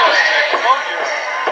Columbia.